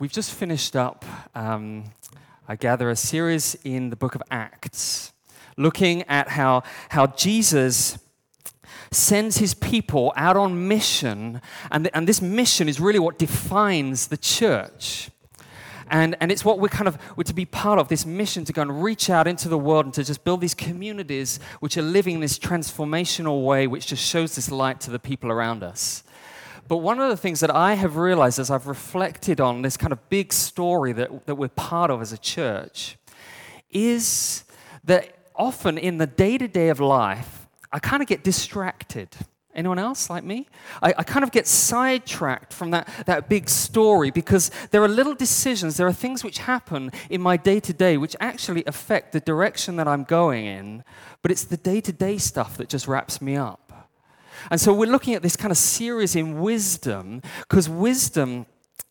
We've just finished up, um, I gather, a series in the book of Acts, looking at how, how Jesus sends his people out on mission, and, and this mission is really what defines the church. And, and it's what we're kind of we're to be part of this mission to go and reach out into the world and to just build these communities which are living in this transformational way, which just shows this light to the people around us. But one of the things that I have realized as I've reflected on this kind of big story that, that we're part of as a church is that often in the day to day of life, I kind of get distracted. Anyone else like me? I, I, kind of get sidetracked from that, that big story because there are little decisions, there are things which happen in my day to day which actually affect the direction that I'm going in, but it's the day to day stuff that just wraps me up. And so we're looking at this kind of series in wisdom, because wisdom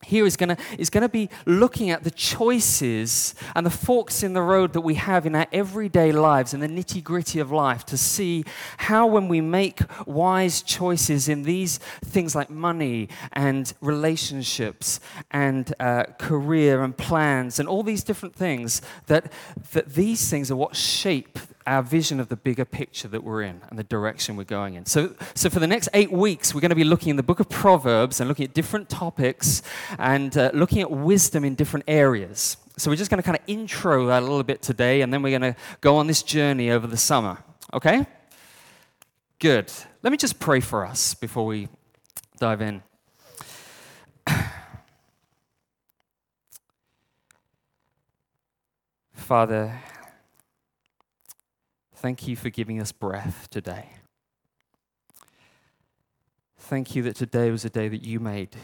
here is going to is to be looking at the choices and the forks in the road that we have in our everyday lives and the nitty gritty of life to see how when we make wise choices in these things like money and relationships and uh, career and plans and all these different things that that these things are what shape our vision of the bigger picture that we're in and the direction we're going in. So, so for the next eight weeks, we're going to be looking in the book of Proverbs and looking at different topics and uh, looking at wisdom in different areas. So we're just going to kind of intro that a little bit today, and then we're going to go on this journey over the summer. Okay? Good. Let me just pray for us before we dive in. Father, Thank you for giving us breath today. Thank you that today was a day that you made.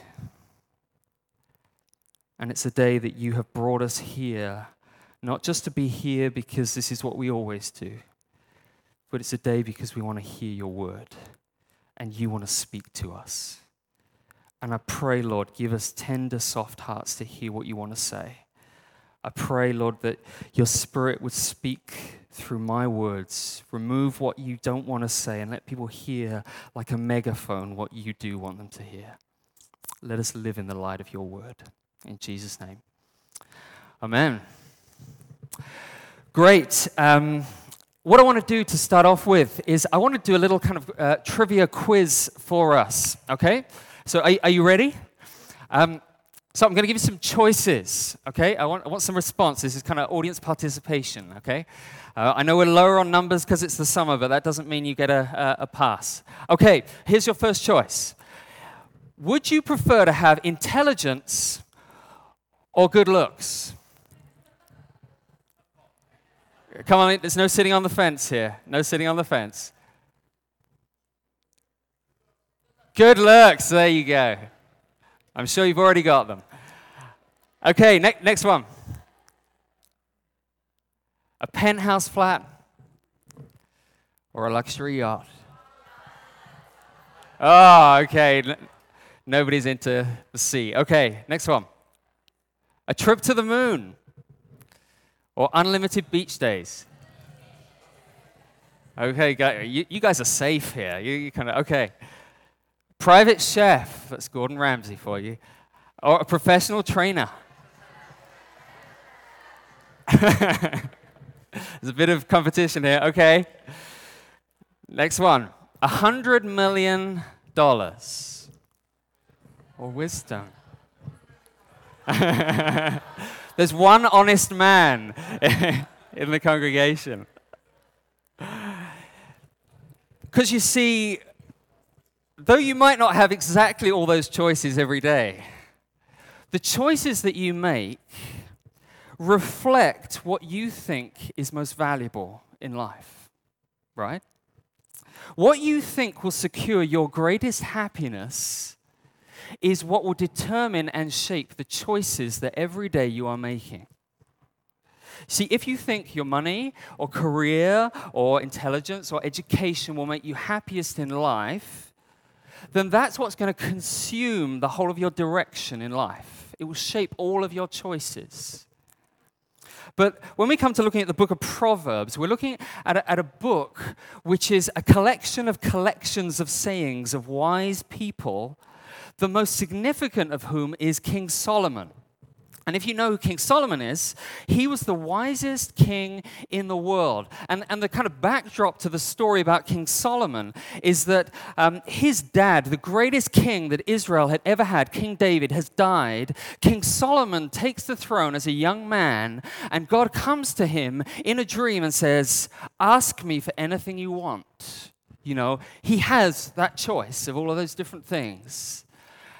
And it's a day that you have brought us here, not just to be here because this is what we always do, but it's a day because we want to hear your word and you want to speak to us. And I pray, Lord, give us tender, soft hearts to hear what you want to say. I pray, Lord, that your spirit would speak through my words. Remove what you don't want to say and let people hear, like a megaphone, what you do want them to hear. Let us live in the light of your word. In Jesus' name. Amen. Great. Um, what I want to do to start off with is I want to do a little kind of uh, trivia quiz for us. Okay? So, are, are you ready? Um, so I'm going to give you some choices, okay? I want, I want some response. This is kind of audience participation, okay? Uh, I know we're lower on numbers because it's the summer, but that doesn't mean you get a, a, a pass. Okay, here's your first choice. Would you prefer to have intelligence or good looks? Come on, there's no sitting on the fence here. No sitting on the fence. Good looks, there you go. I'm sure you've already got them. Okay, ne- next one. A penthouse flat or a luxury yacht? Oh, okay. Nobody's into the sea. Okay, next one. A trip to the moon or unlimited beach days? Okay, you, you guys are safe here. You, you kind of, okay. Private chef, that's Gordon Ramsay for you, or a professional trainer. There's a bit of competition here. Okay. Next one. A hundred million dollars. Or wisdom. There's one honest man in the congregation. Because you see, though you might not have exactly all those choices every day, the choices that you make reflect what you think is most valuable in life, right? What you think will secure your greatest happiness is what will determine and shape the choices that every day you are making. See, if you think your money or career or intelligence or education will make you happiest in life, then that's what's going to consume the whole of your direction in life. It will shape all of your choices. But when we come to looking at the book of Proverbs, we're looking at a, at a, book which is a collection of collections of sayings of wise people, the most significant of whom is King Solomon. And if you know who King Solomon is, he was the wisest king in the world. And, and the kind of backdrop to the story about King Solomon is that um, his dad, the greatest king that Israel had ever had, King David, has died. King Solomon takes the throne as a young man, and God comes to him in a dream and says, Ask me for anything you want. You know, he has that choice of all of those different things.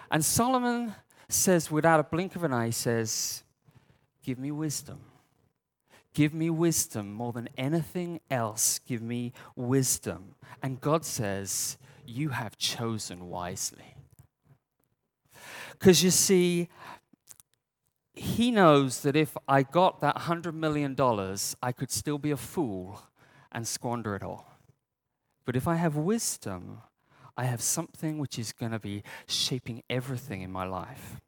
And Solomon says, without a blink of an eye, says, Give me wisdom. Give me wisdom more than anything else. Give me wisdom. And God says, You have chosen wisely. Because you see, He knows that if I got that $100 million, I could still be a fool and squander it all. But if I have wisdom, I have something which is going to be shaping everything in my life.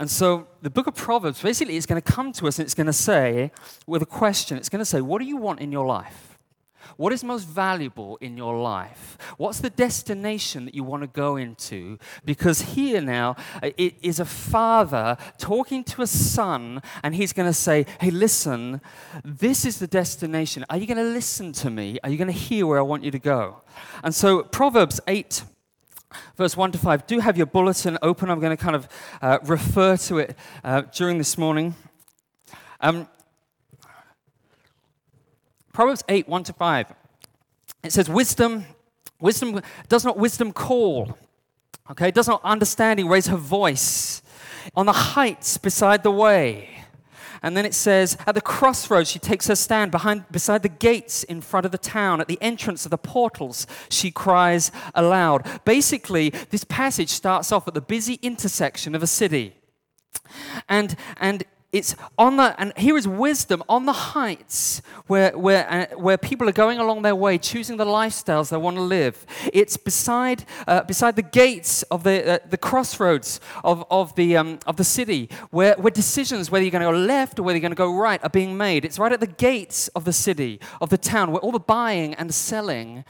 And so the book of Proverbs basically is going to come to us and it's going to say, with a question, it's going to say, What do you want in your life? What is most valuable in your life? What's the destination that you want to go into? Because here now, uh, it is a father talking to a son, and he's going to say, Hey, listen, this is the destination. Are you going to listen to me? Are you going to hear where I want you to go? And so, Proverbs 8 verse 1 to 5. Do have your bulletin open. I'm going to kind of uh, refer to it uh, during this morning. Um, Proverbs 8, 1 to 5. It says, Wisdom, wisdom does not wisdom call. Okay, does not understanding raise her voice on the heights beside the way. And then it says, at the crossroads, she takes her stand behind, beside the gates in front of the town. At the entrance of the portals, she cries aloud. Basically, this passage starts off at the busy intersection of a city. And, and it's on the, and here is wisdom on the heights where, where, uh, where people are going along their way, choosing the lifestyles they want to live. It's beside, uh, beside the gates of the, uh, the crossroads of, of, the, um, of the city, where, where decisions, whether you're going to go left or whether you're going to go right, are being made. It's right at the gates of the city, of the town, where all the buying and selling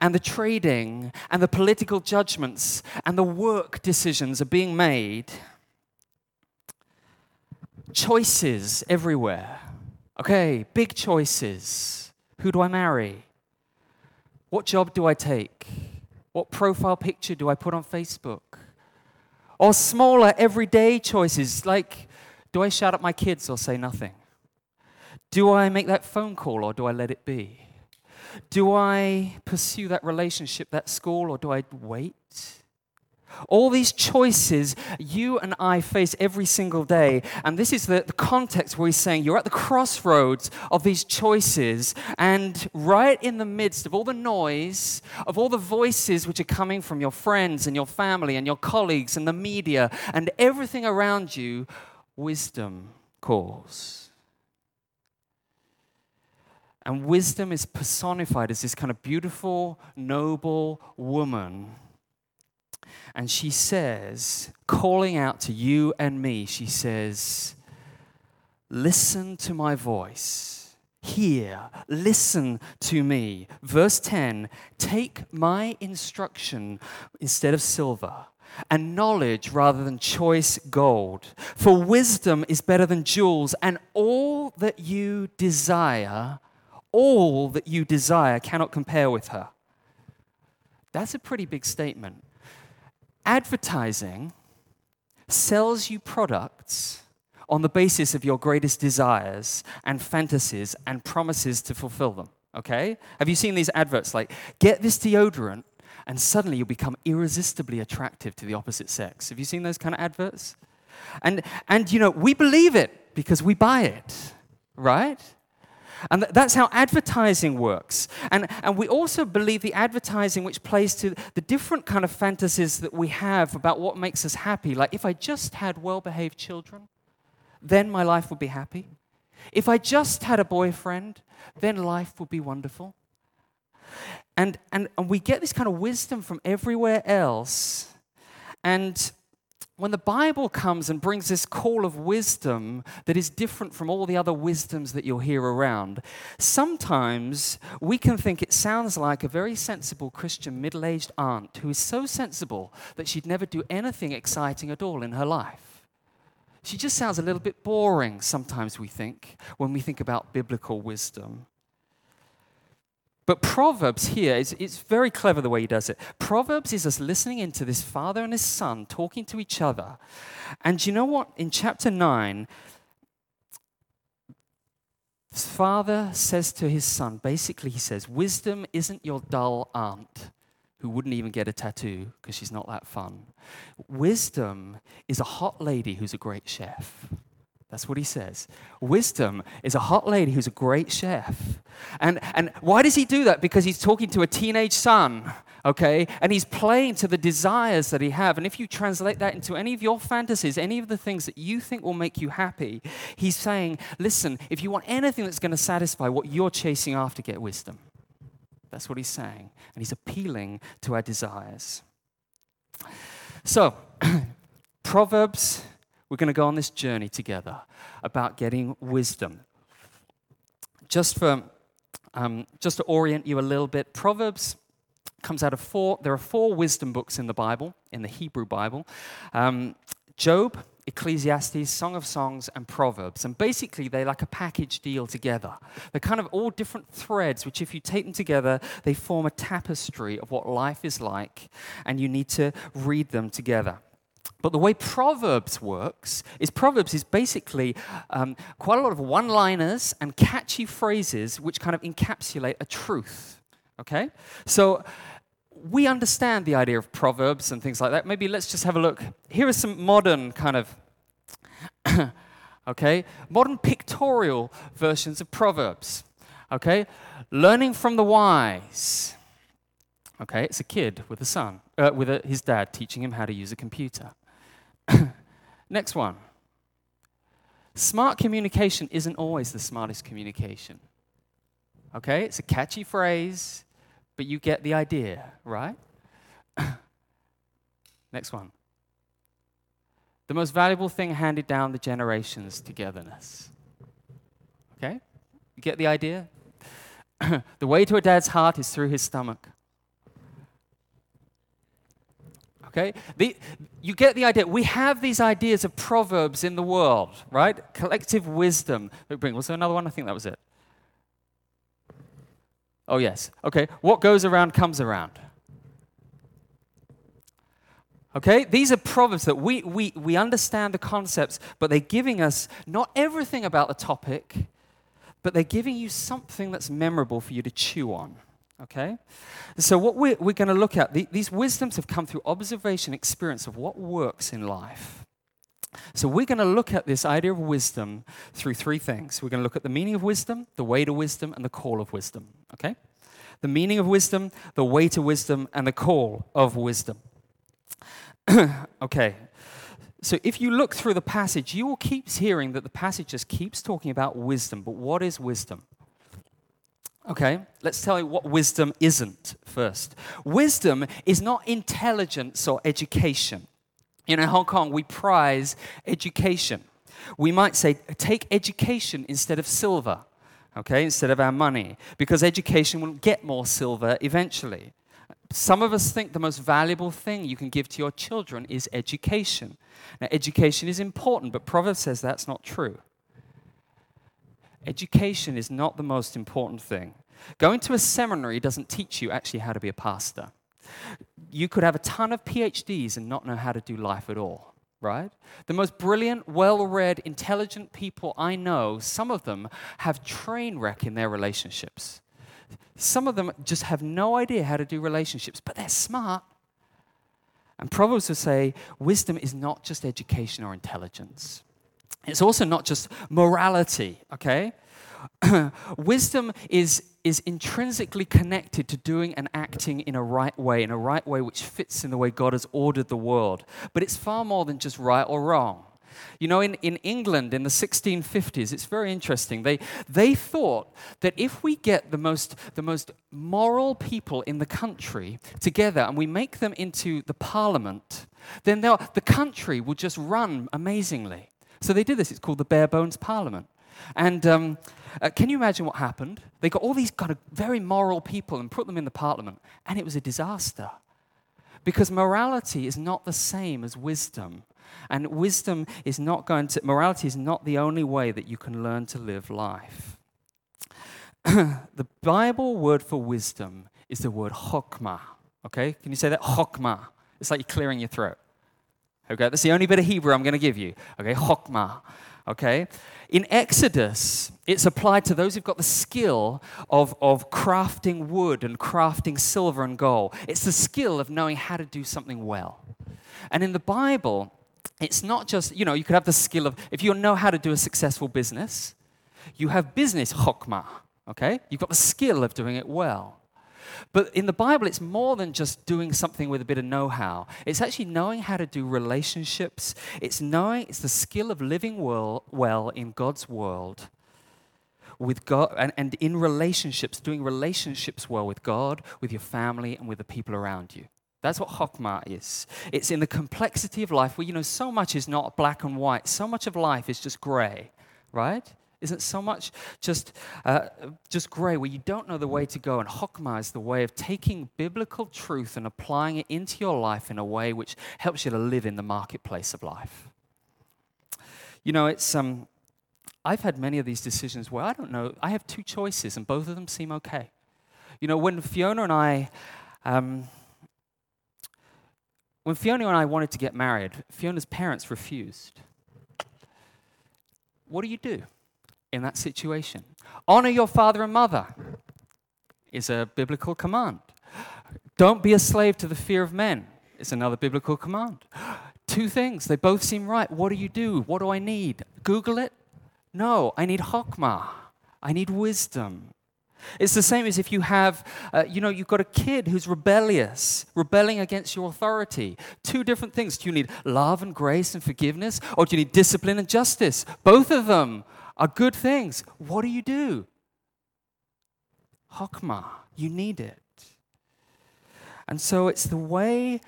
and the trading and the political judgments and the work decisions are being made choices everywhere. Okay, big choices. Who do I marry? What job do I take? What profile picture do I put on Facebook? Or smaller, everyday choices like do I shout at my kids or say nothing? Do I make that phone call or do I let it be? Do I pursue that relationship, that school, or do I wait? All these choices you and I face every single day. And this is the, the, context where he's saying you're at the crossroads of these choices. And right in the midst of all the noise, of all the voices which are coming from your friends and your family and your colleagues and the media and everything around you, wisdom calls. And wisdom is personified as this kind of beautiful, noble woman and she says, calling out to you and me, she says, Listen to my voice. Hear, listen to me. Verse 10 Take my instruction instead of silver, and knowledge rather than choice gold. For wisdom is better than jewels, and all that you desire, all that you desire cannot compare with her. That's a pretty big statement. Advertising sells you products on the basis of your greatest desires and fantasies and promises to fulfill them. Okay? Have you seen these adverts like, get this deodorant and suddenly you'll become irresistibly attractive to the opposite sex? Have you seen those kind of adverts? And, and you know, we believe it because we buy it, right? And that's how advertising works. And, and we also believe the advertising which plays to the different kind of fantasies that we have about what makes us happy. Like, if I just had well behaved children, then my life would be happy. If I just had a boyfriend, then life would be wonderful. And, and, and we get this kind of wisdom from everywhere else. And when the Bible comes and brings this call of wisdom that is different from all the other wisdoms that you'll hear around, sometimes we can think it sounds like a very sensible Christian middle aged aunt who is so sensible that she'd never do anything exciting at all in her life. She just sounds a little bit boring, sometimes we think, when we think about biblical wisdom. But Proverbs here, it's, it's very clever the way he does it. Proverbs is us listening into this father and his son talking to each other. And you know what? In chapter 9, his father says to his son, basically, he says, Wisdom isn't your dull aunt who wouldn't even get a tattoo because she's not that fun. Wisdom is a hot lady who's a great chef. That's what he says. Wisdom is a hot lady who's a great chef. And, and why does he do that? Because he's talking to a teenage son, okay? And he's playing to the desires that he have. And if you translate that into any of your fantasies, any of the things that you think will make you happy, he's saying, listen, if you want anything that's going to satisfy what you're chasing after, get wisdom. That's what he's saying. And he's appealing to our desires. So, Proverbs we're going to go on this journey together about getting wisdom. Just for um, just to orient you a little bit, Proverbs comes out of four. There are four wisdom books in the Bible, in the Hebrew Bible. Um, Job, Ecclesiastes, Song of Songs, and Proverbs. And basically, they're like a package deal together. They're kind of all different threads, which, if you take them together, they form a tapestry of what life is like, and you need to read them together. But the way Proverbs works is Proverbs is basically um, quite a lot of one liners and catchy phrases which kind of encapsulate a truth. Okay? So we understand the idea of Proverbs and things like that. Maybe let's just have a look. Here are some modern kind of, okay, modern pictorial versions of Proverbs. Okay? Learning from the wise. Okay, it's a kid with a son, uh, with a, his dad teaching him how to use a computer. Next one. Smart communication isn't always the smartest communication. Okay, it's a catchy phrase, but you get the idea, right? Next one. The most valuable thing handed down the generations togetherness. Okay? You get the idea? the way to a dad's heart is through his stomach. Okay? The, you get the idea. We have these ideas of proverbs in the world, right? Collective wisdom bring. Was there another one? I think that was it. Oh, yes. Okay. What goes around comes around. Okay? These are proverbs that we, we, we understand the concepts, but they're giving us not everything about the topic, but they're giving you something that's memorable for you to chew on. Okay? So, what we're, we're going to look at, the, these wisdoms have come through observation, experience of what works in life. So, we're going to look at this idea of wisdom through three things. We're going to look at the meaning of wisdom, the way to wisdom, and the call of wisdom. Okay? The meaning of wisdom, the way to wisdom, and the call of wisdom. okay. So, if you look through the passage, you will keep hearing that the passage just keeps talking about wisdom. But what is wisdom? Okay, let's tell you what wisdom isn't first. Wisdom is not intelligence or education. You know, in Hong Kong, we prize education. We might say, take education instead of silver, okay, instead of our money, because education will get more silver eventually. Some of us think the most valuable thing you can give to your children is education. Now, education is important, but Proverbs says that's not true. Education is not the most important thing. Going to a seminary doesn't teach you actually how to be a pastor. You could have a ton of PhDs and not know how to do life at all, right? The most brilliant, well read, intelligent people I know, some of them have train wreck in their relationships. Some of them just have no idea how to do relationships, but they're smart. And Proverbs will say wisdom is not just education or intelligence. It's also not just morality, okay? Wisdom is, is intrinsically connected to doing and acting in a right way, in a right way which fits in the way God has ordered the world. But it's far more than just right or wrong. You know, in, in England in the 1650s, it's very interesting. They, they thought that if we get the most, the most moral people in the country together and we make them into the parliament, then the country will just run amazingly. So they did this. It's called the Barebone's parliament. And um, uh, can you imagine what happened? They got all these kind of very moral people and put them in the parliament, and it was a disaster. Because morality is not the same as wisdom. And wisdom is not going to, morality is not the only way that you can learn to live life. the Bible word for wisdom is the word chokmah. Okay? Can you say that? Chokmah. It's like you're clearing your throat. Okay? That's the only bit of Hebrew I'm going to give you. Okay? Chokmah. Okay? In Exodus, it's applied to those who've got the skill of, of crafting wood and crafting silver and gold. It's the skill of knowing how to do something well. And in the Bible, it's not just, you know, you could have the skill of, if you know how to do a successful business, you have business chokmah, okay? You've got the skill of doing it well. But in the Bible, it's more than just doing something with a bit of know how. It's actually knowing how to do relationships. It's knowing, it's the skill of living well, in God's world with God and, and in relationships, doing relationships well with God, with your family, and with the people around you. That's what Chokmah is. It's in the complexity of life where, you know, so much is not black and white. So much of life is just gray, right? Isn't so much just, uh, just gray where you don't know the way to go? And Chokmah is the way of taking biblical truth and applying it into your life in a way which helps you to live in the marketplace of life. You know, it's, um, I've had many of these decisions where I don't know, I have two choices and both of them seem okay. You know, when Fiona and I, um, when Fiona and I wanted to get married, Fiona's parents refused. What do you do in that situation? Honor your father and mother is a biblical command. Don't be a slave to the fear of men is another biblical command. Two things, they both seem right. What do you do? What do I need? Google it? No, I need chokmah. I need wisdom. It's the same as if you have, uh, you know, you've got a kid who's rebellious, rebelling against your authority. Two different things. Do you need love and grace and forgiveness, or do you need discipline and justice? Both of them are good things. What do you do? Chokmah. You need it. And so it's the way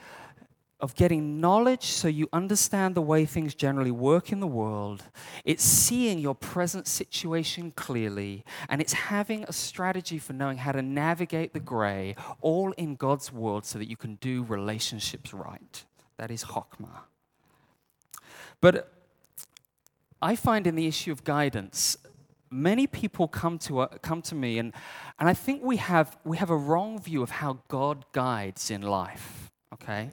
of getting knowledge so you understand the way things generally work in the world. It's seeing your present situation clearly, and it's having a strategy for knowing how to navigate the gray, all in God's world, so that you can do relationships right. That is Chokmah. But I find in the issue of guidance, many people come to, uh, come to me, and, and I think we have, we have a wrong view of how God guides in life, okay?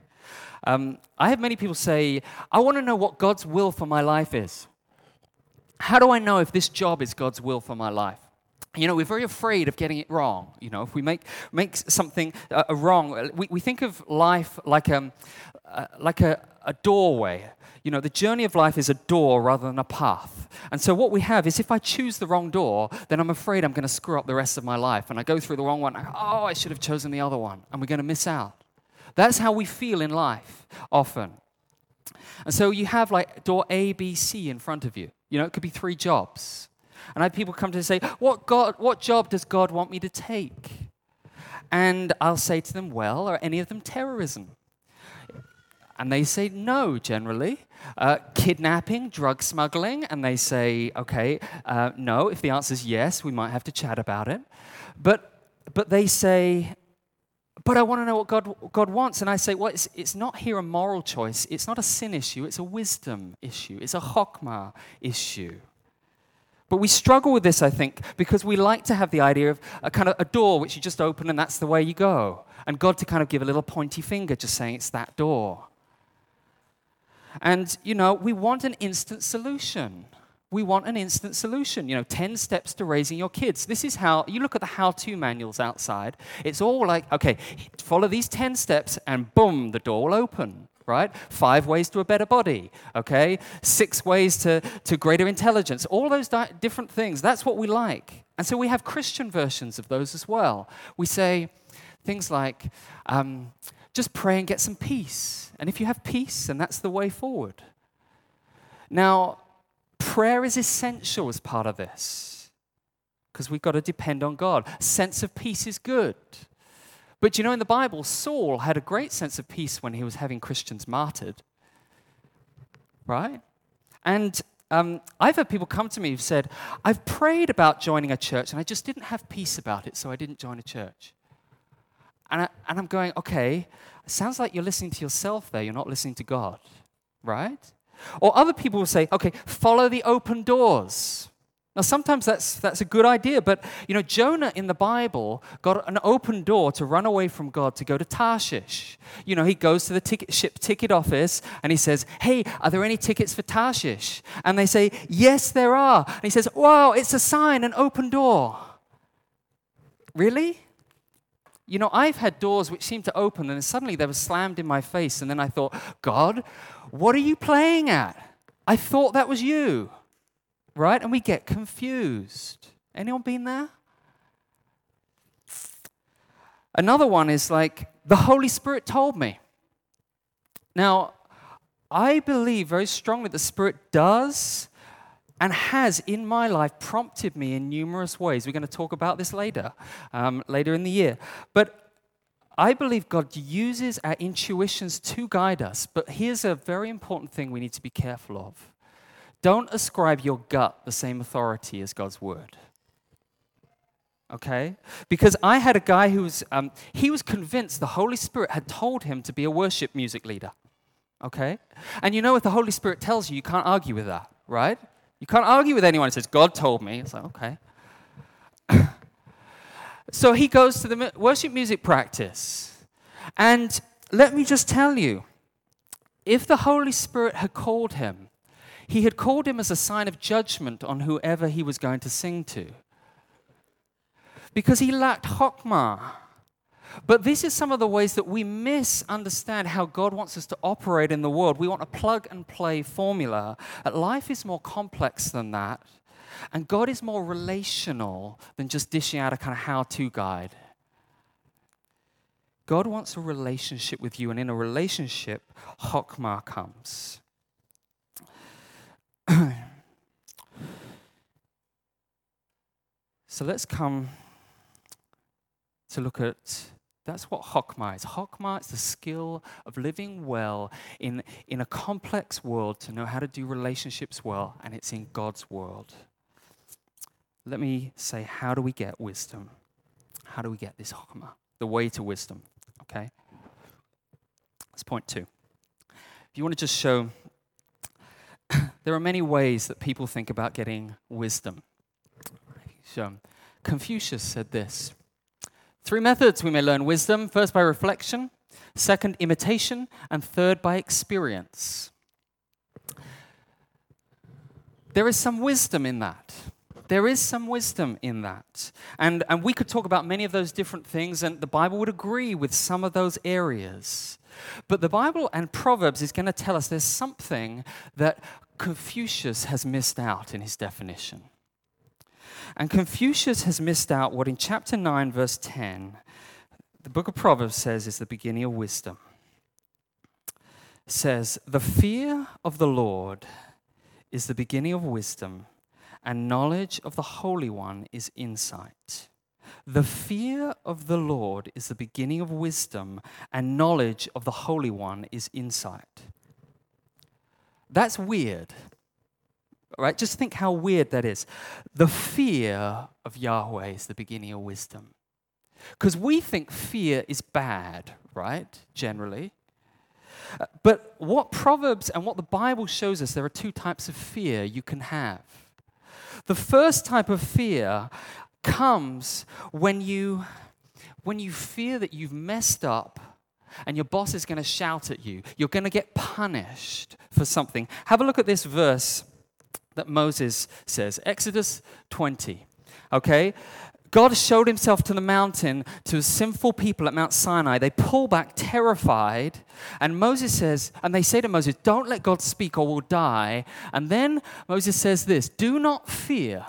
Um, I have many people say, I want to know what God's will for my life is. How do I know if this job is God's will for my life? You know, we're very afraid of getting it wrong. You know, if we make, make something uh, wrong, we, we think of life like, um, uh, like a, a doorway. You know, the journey of life is a door rather than a path. And so, what we have is if I choose the wrong door, then I'm afraid I'm going to screw up the rest of my life. And I go through the wrong one. oh, I should have chosen the other one. And we're going to miss out. That's how we feel in life often. And so you have like door A, B, C in front of you. You know, it could be three jobs. And I have people come to say, what, God, what job does God want me to take? And I'll say to them, well, are any of them terrorism? And they say no, generally. Uh, kidnapping, drug smuggling, and they say, okay, uh, no. If the answer is yes, we might have to chat about it. But, but they say, but I want to know what God, God wants. And I say, well, it's, it's not here a moral choice. It's not a sin issue. It's a wisdom issue. It's a chokmah issue. But we struggle with this, I think, because we like to have the idea of a kind of a door which you just open and that's the way you go. And God to kind of give a little pointy finger, just saying it's that door. And, you know, we want an instant solution we want an instant solution. You know, 10 steps to raising your kids. This is how you look at the how to manuals outside. It's all like, okay, follow these 10 steps and boom, the door will open, right? Five ways to a better body, okay? Six ways to, to greater intelligence. All those di- different things. That's what we like. And so we have Christian versions of those as well. We say things like, um, just pray and get some peace. And if you have peace, then that's the way forward. Now, Prayer is essential as part of this because we've got to depend on God. sense of peace is good. But you know, in the Bible, Saul had a great sense of peace when he was having Christians martyred. Right? And um, I've had people come to me who've said, I've prayed about joining a church and I just didn't have peace about it, so I didn't join a church. And, I, and I'm going, okay, sounds like you're listening to yourself there, you're not listening to God. right? Or other people will say, okay, follow the open doors. Now, sometimes that's, that's a good idea, but you know, Jonah in the Bible got an open door to run away from God to go to Tarshish. You know, he goes to the ticket, ship ticket office and he says, Hey, are there any tickets for Tarshish? And they say, Yes, there are. And he says, Wow, it's a sign, an open door. Really? You know, I've had doors which seemed to open and suddenly they were slammed in my face. And then I thought, God, what are you playing at? I thought that was you right? And we get confused. Anyone been there? Another one is like, the Holy Spirit told me. Now, I believe very strongly the Spirit does and has in my life prompted me in numerous ways. We're going to talk about this later, um, later in the year. But I believe God uses our intuitions to guide us. But here's a very important thing we need to be careful of don't ascribe your gut the same authority as God's word. Okay? Because I had a guy who was, um, he was convinced the Holy Spirit had told him to be a worship music leader. Okay? And you know, if the Holy Spirit tells you, you can't argue with that, right? You can't argue with anyone who says, God told me. It's like, okay. so he goes to the worship music practice. And let me just tell you if the Holy Spirit had called him, he had called him as a sign of judgment on whoever he was going to sing to. Because he lacked chokmah. But this is some of the ways that we misunderstand how God wants us to operate in the world. We want a plug and play formula. Life is more complex than that. And God is more relational than just dishing out a kind of how to guide. God wants a relationship with you, and in a relationship, chokmah comes. so let's come to look at that's what chokmah is. Chokmah is the skill of living well in, in a complex world to know how to do relationships well, and it's in God's world. Let me say, how do we get wisdom? How do we get this chokmah? The way to wisdom, okay? That's point two. If you want to just show there are many ways that people think about getting wisdom. So, Confucius said this Three methods we may learn wisdom first by reflection, second, imitation, and third, by experience. There is some wisdom in that. There is some wisdom in that. And, and we could talk about many of those different things, and the Bible would agree with some of those areas. But the Bible and Proverbs is going to tell us there's something that Confucius has missed out in his definition. And Confucius has missed out what in chapter 9, verse 10, the book of Proverbs says is the beginning of wisdom. It says, The fear of the Lord is the beginning of wisdom, and knowledge of the Holy One is insight. The fear of the Lord is the beginning of wisdom, and knowledge of the Holy One is insight. That's weird. Right? Just think how weird that is. The fear of Yahweh is the beginning of wisdom. Because we think fear is bad, right? Generally. But what Proverbs and what the Bible shows us, there are two types of fear you can have. The first type of fear comes when you when you fear that you've messed up and your boss is going to shout at you. You're going to get punished for something. Have a look at this verse that Moses says Exodus 20. Okay? God showed himself to the mountain to sinful people at Mount Sinai. They pull back terrified. And Moses says, and they say to Moses, Don't let God speak or we'll die. And then Moses says this Do not fear.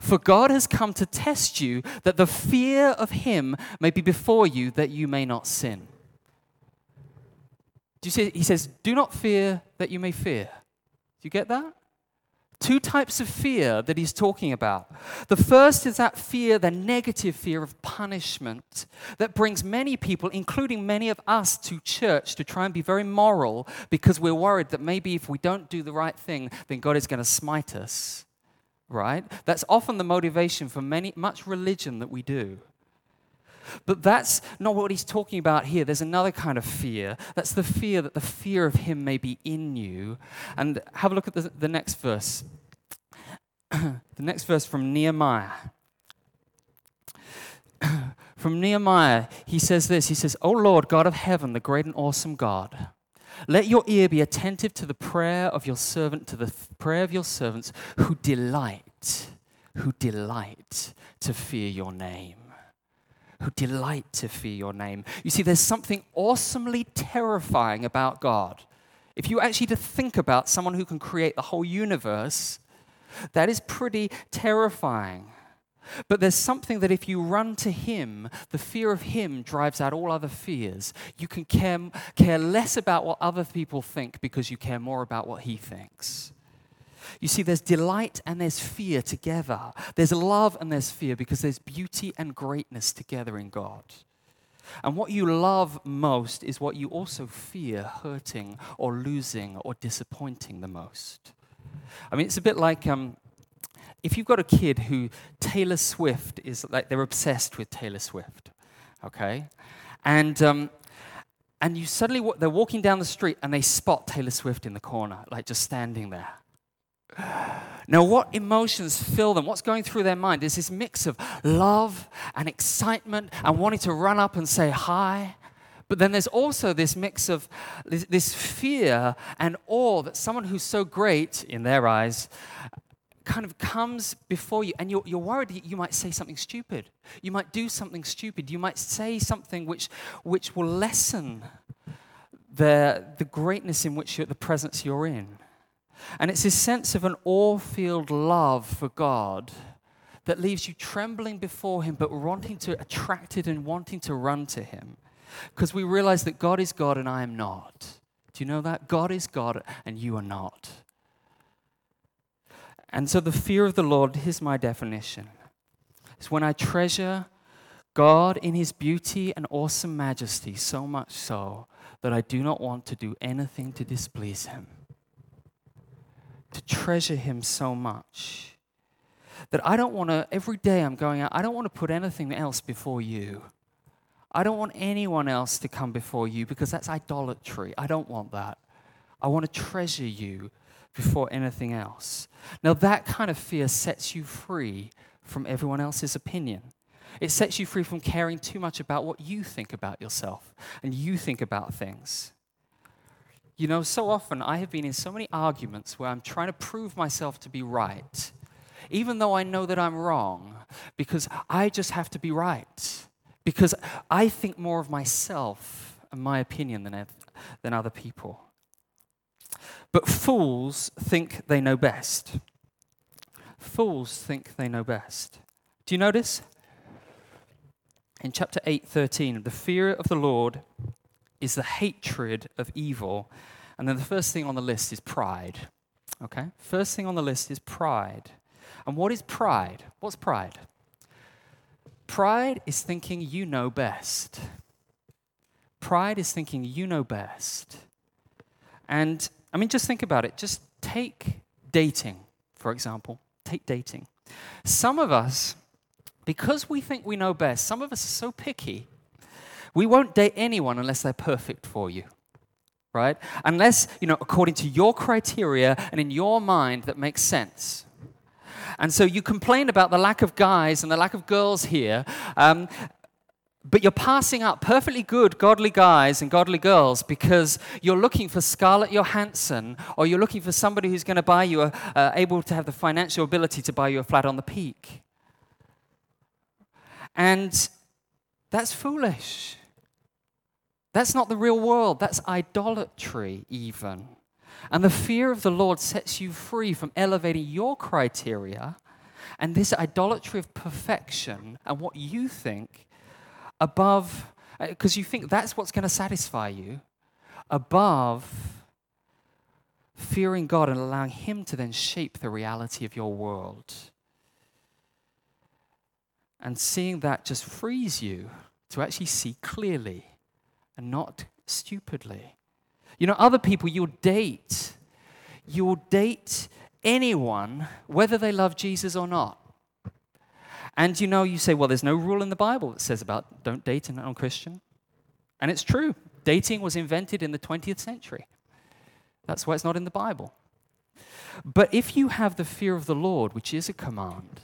For God has come to test you, that the fear of him may be before you, that you may not sin. Do you see? He says, Do not fear that you may fear. Do you get that? Two types of fear that he's talking about. The first is that fear, the negative fear of punishment, that brings many people, including many of us, to church to try and be very moral because we're worried that maybe if we don't do the right thing, then God is going to smite us right? That's often the motivation for many, much religion that we do. But that's not what he's talking about here. There's another kind of fear. That's the fear that the fear of him may be in you. And have a look at the, the next verse. the next verse from Nehemiah. from Nehemiah, he says this He says, O Lord, God of heaven, the great and awesome God, let your ear be attentive to the prayer of your servant, to the prayer of your servants who delight, who delight to fear your name who delight to fear your name. You see, there's something awesomely terrifying about God. If you actually to think about someone who can create the whole universe, that is pretty terrifying. But there's something that if you run to Him, the fear of Him drives out all other fears. You can care, care less about what other people think because you care more about what He thinks. You see, there's delight and there's fear together. There's love and there's fear because there's beauty and greatness together in God. And what you love most is what you also fear hurting or losing or disappointing the most. I mean, it's a bit like um, if you've got a kid who Taylor Swift is like, they're obsessed with Taylor Swift, okay? And, um, and you suddenly, they're walking down the street and they spot Taylor Swift in the corner, like just standing there. Now, what emotions fill them? What's going through their mind? There's this mix of love and excitement and wanting to run up and say hi. But then there's also this mix of this, this fear and awe that someone who's so great in their eyes kind of comes before you, and you're, you're worried that you might say something stupid. You might do something stupid. You might say something which, which will lessen the, the greatness in which the presence you're in. And it's this sense of an awe filled love for God that leaves you trembling before Him, but wanting to, attracted and wanting to run to Him. Because we realize that God is God and I am not. Do you know that? God is God and you are not. And so the fear of the Lord, here's my definition, is when I treasure God in His beauty and awesome majesty so much so that I do not want to do anything to displease Him to treasure Him so much that I don't want to, every day I'm going out, I don't want to put anything else before you. I don't want anyone else to come before you because that's idolatry. I don't want that. I want to treasure you before anything else. Now, that kind of fear sets you free from everyone else's opinion. It sets you free from caring too much about what you think about yourself and you think about things. You know, so often I have been in so many arguments where I'm trying to prove myself to be right, even though I know that I'm wrong, because I just have to be right. Because I think more of myself and my opinion than, than other people. But fools think they know best. Fools think they know best. Do you notice? In chapter 8, 13, the fear of the Lord is the hatred of evil. And then the first thing on the list is pride. Okay? First thing on the list is pride. And what is pride? What's pride? Pride is thinking you know best. Pride is thinking you know best. And I mean, just think about it. Just take dating, for example. Take dating. Some of us, because we think we know best, some of us are so picky we won't date anyone unless they're perfect for you, right? Unless, you know, according to your criteria and in your mind that makes sense. And so you complain about the lack of guys and the lack of girls here, um, but you're passing up perfectly good, godly guys and godly girls because you're looking for Scarlett Johansson or you're looking for somebody who's going to buy you, a, uh, able to have the financial ability to buy you a flat on the peak. And that's foolish. That's not the real world. That's idolatry, even. And the fear of the Lord sets you free from elevating your criteria and this idolatry of perfection and what you think above, because uh, you think that's what's going to satisfy you, above fearing God and allowing Him to then shape the reality of your world. And seeing that just frees you to actually see clearly and not stupidly. You know, other people you'll date, you'll date anyone, whether they love Jesus or not. And you know, you say, well, there's no rule in the Bible that says about don't date a non Christian. And it's true. Dating was invented in the 20th century. That's why it's not in the Bible. But if you have the fear of the Lord, which is a command,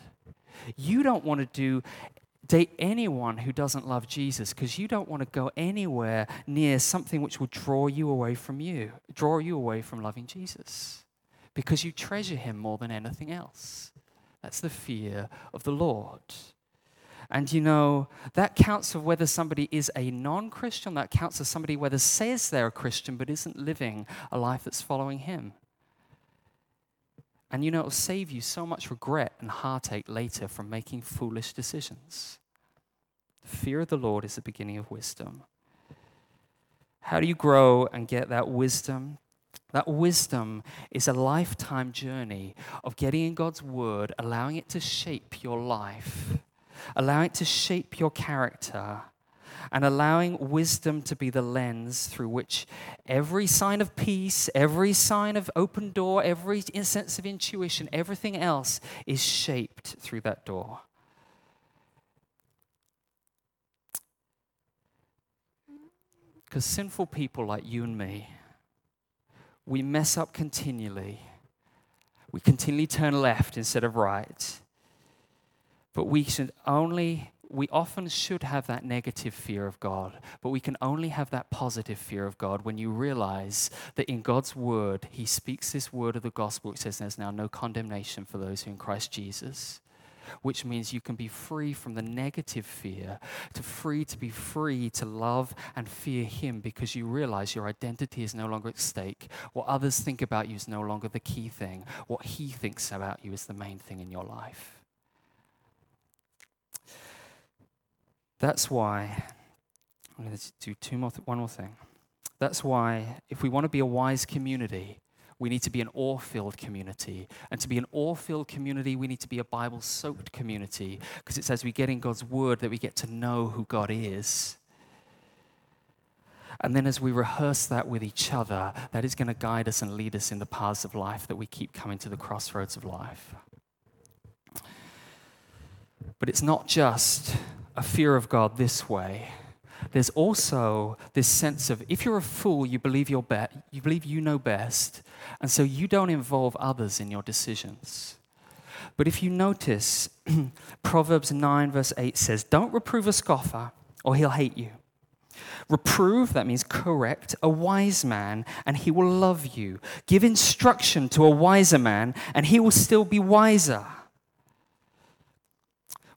you don't want to do date anyone who doesn't love Jesus because you don't want to go anywhere near something which will draw you away from you, draw you away from loving Jesus because you treasure him more than anything else. That's the fear of the Lord. And you know, that counts for whether somebody is a non Christian, that counts for somebody whether says they're a Christian but isn't living a life that's following him. And you know, it'll save you so much regret and heartache later from making foolish decisions. The fear of the Lord is the beginning of wisdom. How do you grow and get that wisdom? That wisdom is a lifetime journey of getting in God's word, allowing it to shape your life, allowing it to shape your character, and allowing wisdom to be the lens through which every sign of peace, every sign of open door, every sense of intuition, everything else is shaped through that door. Because sinful people like you and me, we mess up continually. We continually turn left instead of right. But we should only we often should have that negative fear of God, but we can only have that positive fear of God when you realize that in God's word, He speaks this word of the gospel. It says there's now no condemnation for those who are in Christ Jesus, which means you can be free from the negative fear, to free to be free to love and fear Him because you realize your identity is no longer at stake. What others think about you is no longer the key thing. What He thinks about you is the main thing in your life. That's why, I'm going to do two more th- one more thing. That's why, if we want to be a wise community, we need to be an awe filled community. And to be an awe filled community, we need to be a Bible soaked community because it's as we get in God's word that we get to know who God is. And then as we rehearse that with each other, that is going to guide us and lead us in the paths of life that we keep coming to the crossroads of life. But it's not just a fear of God this way, there's also this sense of if you're a fool, you believe you're be- you believe you know best, and so you don't involve others in your decisions. But if you notice, Proverbs 9, verse 8 says, Don't reprove a scoffer, or he'll hate you. Reprove, that means correct, a wise man, and he will love you. Give instruction to a wiser man, and he will still be wiser.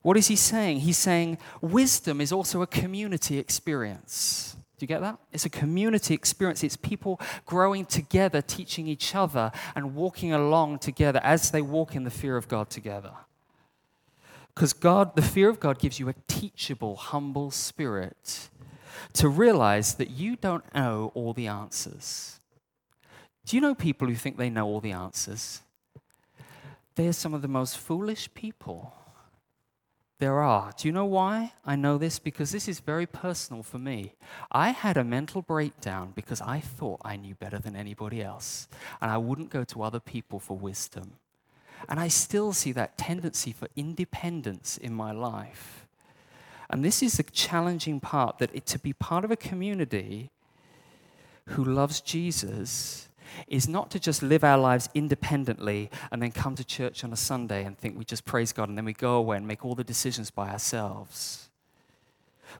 What is he saying? He's saying wisdom is also a community experience. Do you get that? It's a community experience. It's people growing together, teaching each other, and walking along together as they walk in the fear of God together. Because God, the fear of God gives you a teachable, humble spirit to realize that you don't know all the answers. Do you know people who think they know all the answers? They're some of the most foolish people there are. Do you know why I know this? Because this is very personal for me. I had a mental breakdown because I thought I knew better than anybody else, and I wouldn't go to other people for wisdom. And I still see that tendency for independence in my life. And this is the challenging part that it, to be part of a community who loves Jesus is not to just live our lives independently and then come to church on a Sunday and think we just praise God and then we go away and make all the decisions by ourselves.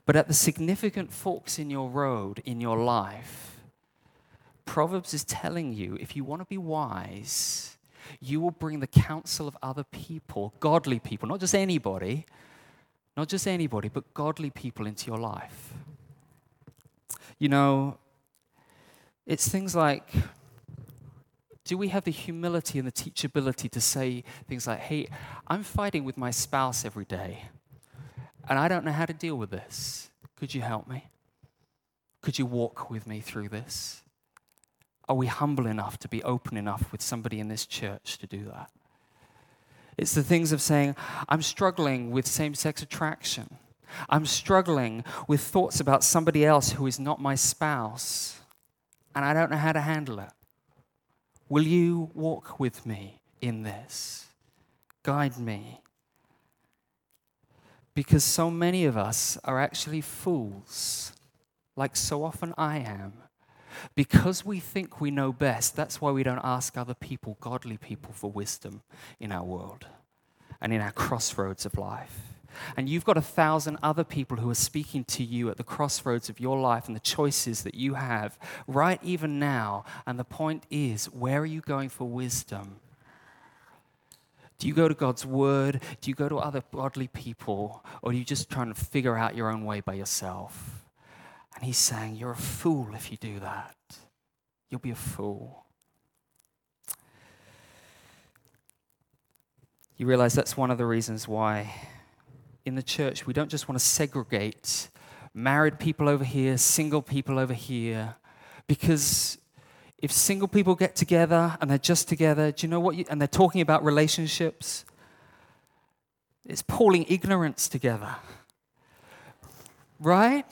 But at the significant forks in your road, in your life, Proverbs is telling you if you want to be wise, you will bring the counsel of other people, godly people, not just anybody, not just anybody, but godly people into your life. You know, it's things like do we have the humility and the teachability to say things like, hey, I'm fighting with my spouse every day, and I don't know how to deal with this. Could you help me? Could you walk with me through this? Are we humble enough to be open enough with somebody in this church to do that? It's the things of saying, I'm struggling with same sex attraction. I'm struggling with thoughts about somebody else who is not my spouse, and I don't know how to handle it. Will you walk with me in this? Guide me. Because so many of us are actually fools, like so often I am. Because we think we know best, that's why we don't ask other people, godly people, for wisdom in our world and in our crossroads of life. And you've got a thousand other people who are speaking to you at the crossroads of your life and the choices that you have right even now. And the point is, where are you going for wisdom? Do you go to God's word? Do you go to other godly people? Or are you just trying to figure out your own way by yourself? And he's saying, You're a fool if you do that. You'll be a fool. You realize that's one of the reasons why in the church we don't just want to segregate married people over here, single people over here, because if single people get together and they're just together, do you know what? You, and they're talking about relationships, it's pulling ignorance together. Right?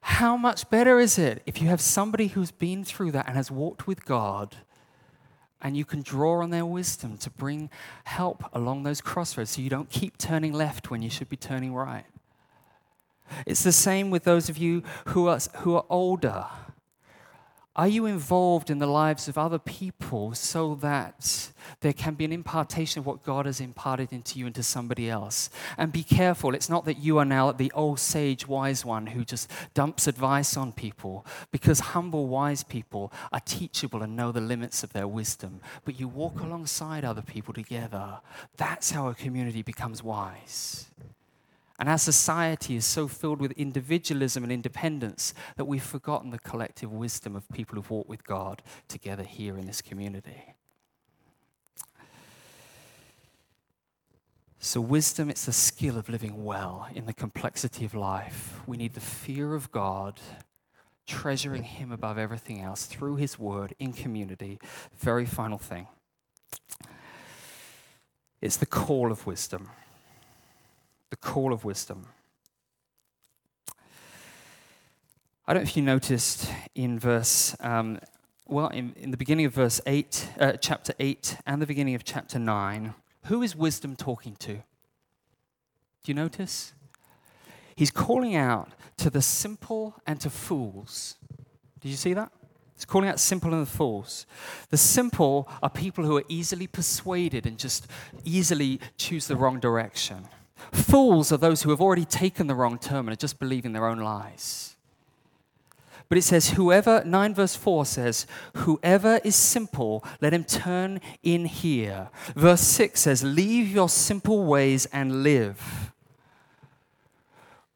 How much better is it if you have somebody who's been through that and has walked with God and you can draw on their wisdom to bring help along those crossroads so you don't keep turning left when you should be turning right? It's the same with those of you who are, who are older are you involved in the lives of other people so that there can be an impartation of what God has imparted into you into somebody else? And be careful, it's not that you are now the old sage wise one who just dumps advice on people, because humble wise people are teachable and know the limits of their wisdom. But you walk alongside other people together. That's how a community becomes wise. And our society is so filled with individualism and independence that we've forgotten the collective wisdom of people who've walked with God together here in this community. So, wisdom, it's the skill of living well in the complexity of life. We need the fear of God, treasuring Him above everything else through His word in community. Very final thing it's the call of wisdom the call of wisdom. I don't know if you noticed in verse, um, well, in, in, the beginning of verse 8, uh, chapter 8, and the beginning of chapter 9, who is wisdom talking to? Do you notice? He's calling out to the simple and to fools. Did you see that? He's calling out simple and the fools. The simple are people who are easily persuaded and just easily choose the wrong direction. Fools are those who have already taken the wrong term and are just believing their own lies. But it says, whoever, 9 verse 4 says, whoever is simple, let him turn in here. Verse 6 says, leave your simple ways and live.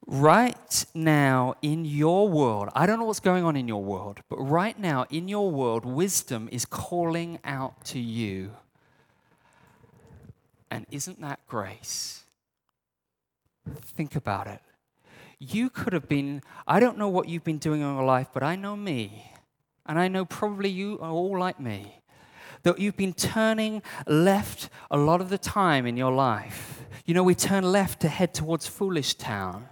Right now in your world, I don't know what's going on in your world, but right now in your world, wisdom is calling out to you. And isn't that grace? Think about it. You could have been, I don't know what you've been doing in your life, but I know me. And I know probably you are all like me. That you've been turning left a lot of the time in your life. You know, we turn left to head towards Foolish Town.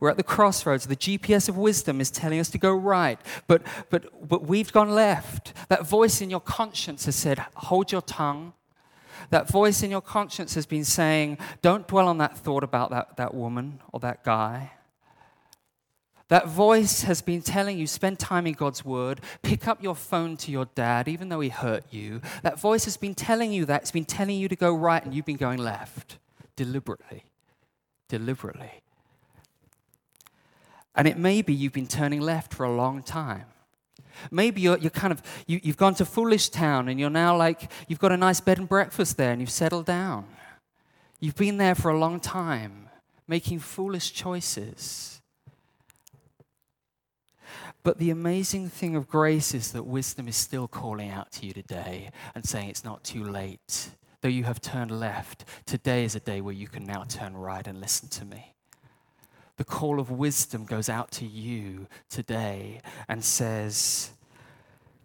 We're at the crossroads. The GPS of wisdom is telling us to go right, but, but, but we've gone left. That voice in your conscience has said, hold your tongue, that voice in your conscience has been saying, don't dwell on that thought about that, that woman or that guy. That voice has been telling you, spend time in God's word, pick up your phone to your dad, even though he hurt you. That voice has been telling you that. It's been telling you to go right, and you've been going left deliberately. Deliberately. And it may be you've been turning left for a long time. Maybe you're, you're kind of, you, you've gone to Foolish Town and you're now like, you've got a nice bed and breakfast there and you've settled down. You've been there for a long time, making foolish choices. But the amazing thing of grace is that wisdom is still calling out to you today and saying it's not too late. Though you have turned left, today is a day where you can now turn right and listen to me. The call of wisdom goes out to you today and says,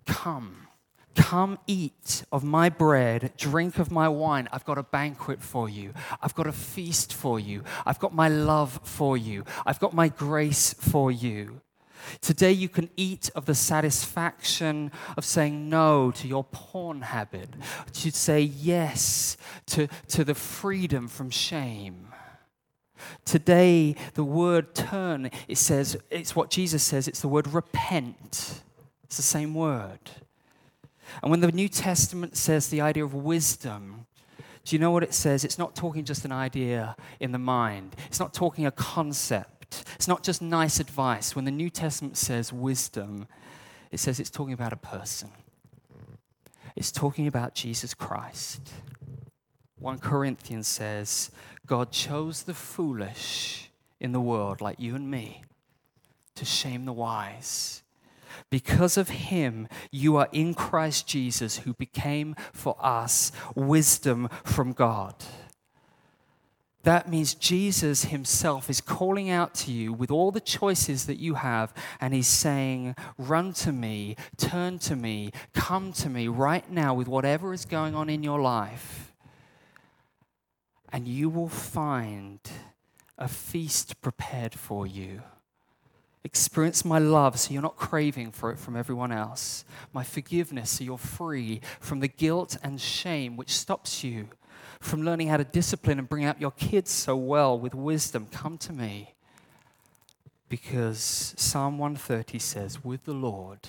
Come, come eat of my bread, drink of my wine. I've got a banquet for you. I've got a feast for you. I've got my love for you. I've got my grace for you. Today, you can eat of the satisfaction of saying no to your porn habit, to say yes to, to the freedom from shame Today, the word turn, it says, it's what Jesus says, it's the word repent. It's the same word. And when the New Testament says the idea of wisdom, do you know what it says? It's not talking just an idea in the mind, it's not talking a concept, it's not just nice advice. When the New Testament says wisdom, it says it's talking about a person, it's talking about Jesus Christ. 1 Corinthians says, God chose the foolish in the world, like you and me, to shame the wise. Because of him, you are in Christ Jesus, who became for us wisdom from God. That means Jesus himself is calling out to you with all the choices that you have, and he's saying, Run to me, turn to me, come to me right now with whatever is going on in your life, and you will find a feast prepared for you. Experience my love so you're not craving for it from everyone else. My forgiveness so you're free from the guilt and shame which stops you from learning how to discipline and bring out your kids so well with wisdom. Come to me. Because Psalm 130 says, With the Lord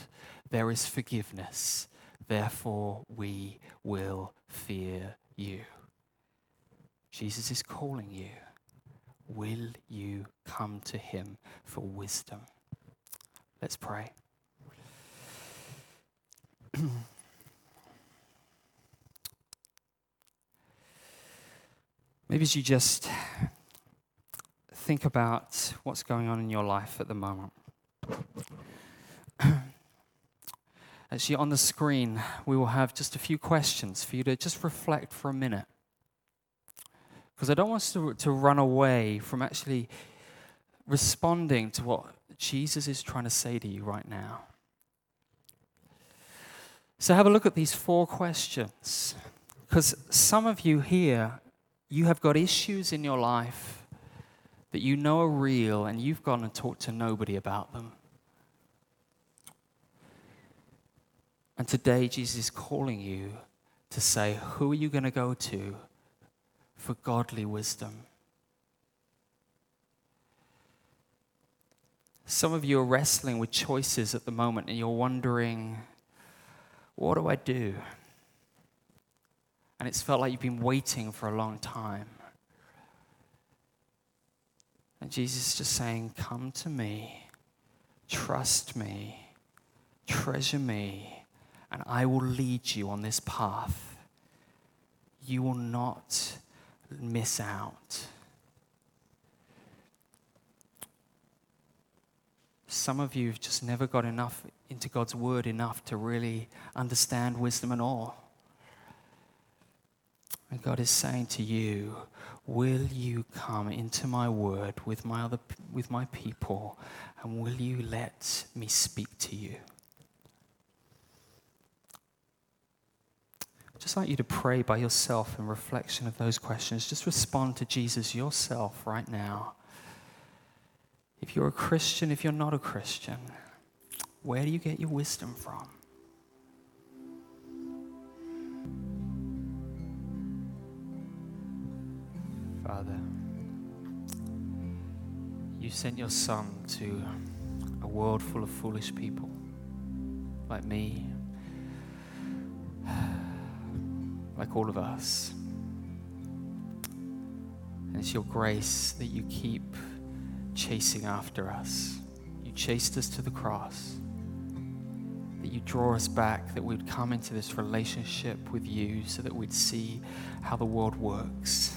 there is forgiveness, therefore we will fear you. Jesus is calling you. Will you come to him for wisdom? Let's pray. Maybe as you just think about what's going on in your life at the moment. Actually, on the screen, we will have just a few questions for you to just reflect for a minute. Because I don't want us to, to run away from actually responding to what Jesus is trying to say to you right now. So have a look at these four questions. Because some of you here, you have got issues in your life that you know are real and you've gone and talked to nobody about them. And today, Jesus is calling you to say, Who are you going to go to for godly wisdom. Some of you are wrestling with choices at the moment and you're wondering, what do I do? And it's felt like you've been waiting for a long time. And Jesus is just saying, Come to me, trust me, treasure me, and I will lead you on this path. You will not miss out. Some of you have just never got enough into God's word enough to really understand wisdom and all. And God is saying to you, Will you come into my word with my, other, with my people and will you let me speak to you? Just like you to pray by yourself in reflection of those questions. Just respond to Jesus yourself right now. If you're a Christian, if you're not a Christian, where do you get your wisdom from? Father, you sent your Son to a world full of foolish people like me, like all of us. And it's your grace that you keep chasing after us. You chased us to the cross. That you draw us back, that we'd come into this relationship with you so that we'd see how the world works.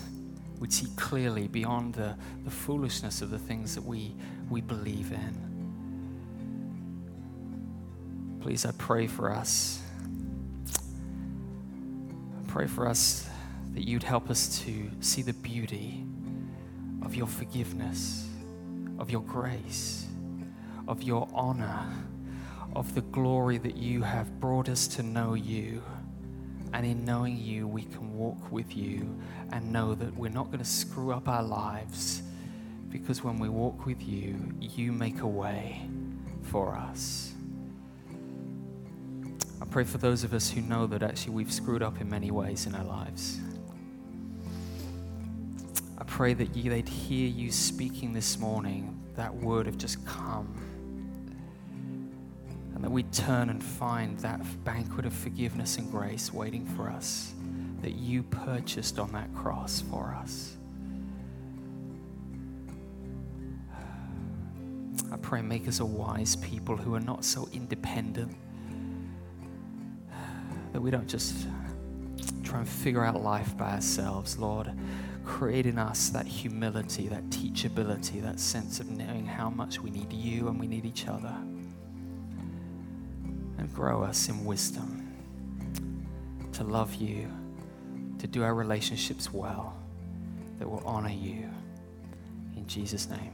We'd see clearly beyond the, the foolishness of the things that we, we believe in. Please, I pray for us pray for us that you'd help us to see the beauty of your forgiveness, of your grace, of your honor, of the glory that you have brought us to know you. And in knowing you, we can walk with you and know that we're not going to screw up our lives because when we walk with you, you make a way for us. I pray for those of us who know that actually we've screwed up in many ways in our lives. I pray that you, they'd hear you speaking this morning, that word of just come. And that we'd turn and find that banquet of forgiveness and grace waiting for us that you purchased on that cross for us. I pray, make us a wise people who are not so independent that we don't just try and figure out life by ourselves, Lord. Create in us that humility, that teachability, that sense of knowing how much we need you and we need each other. And grow us in wisdom to love you, to do our relationships well, that will honor you. In Jesus' name.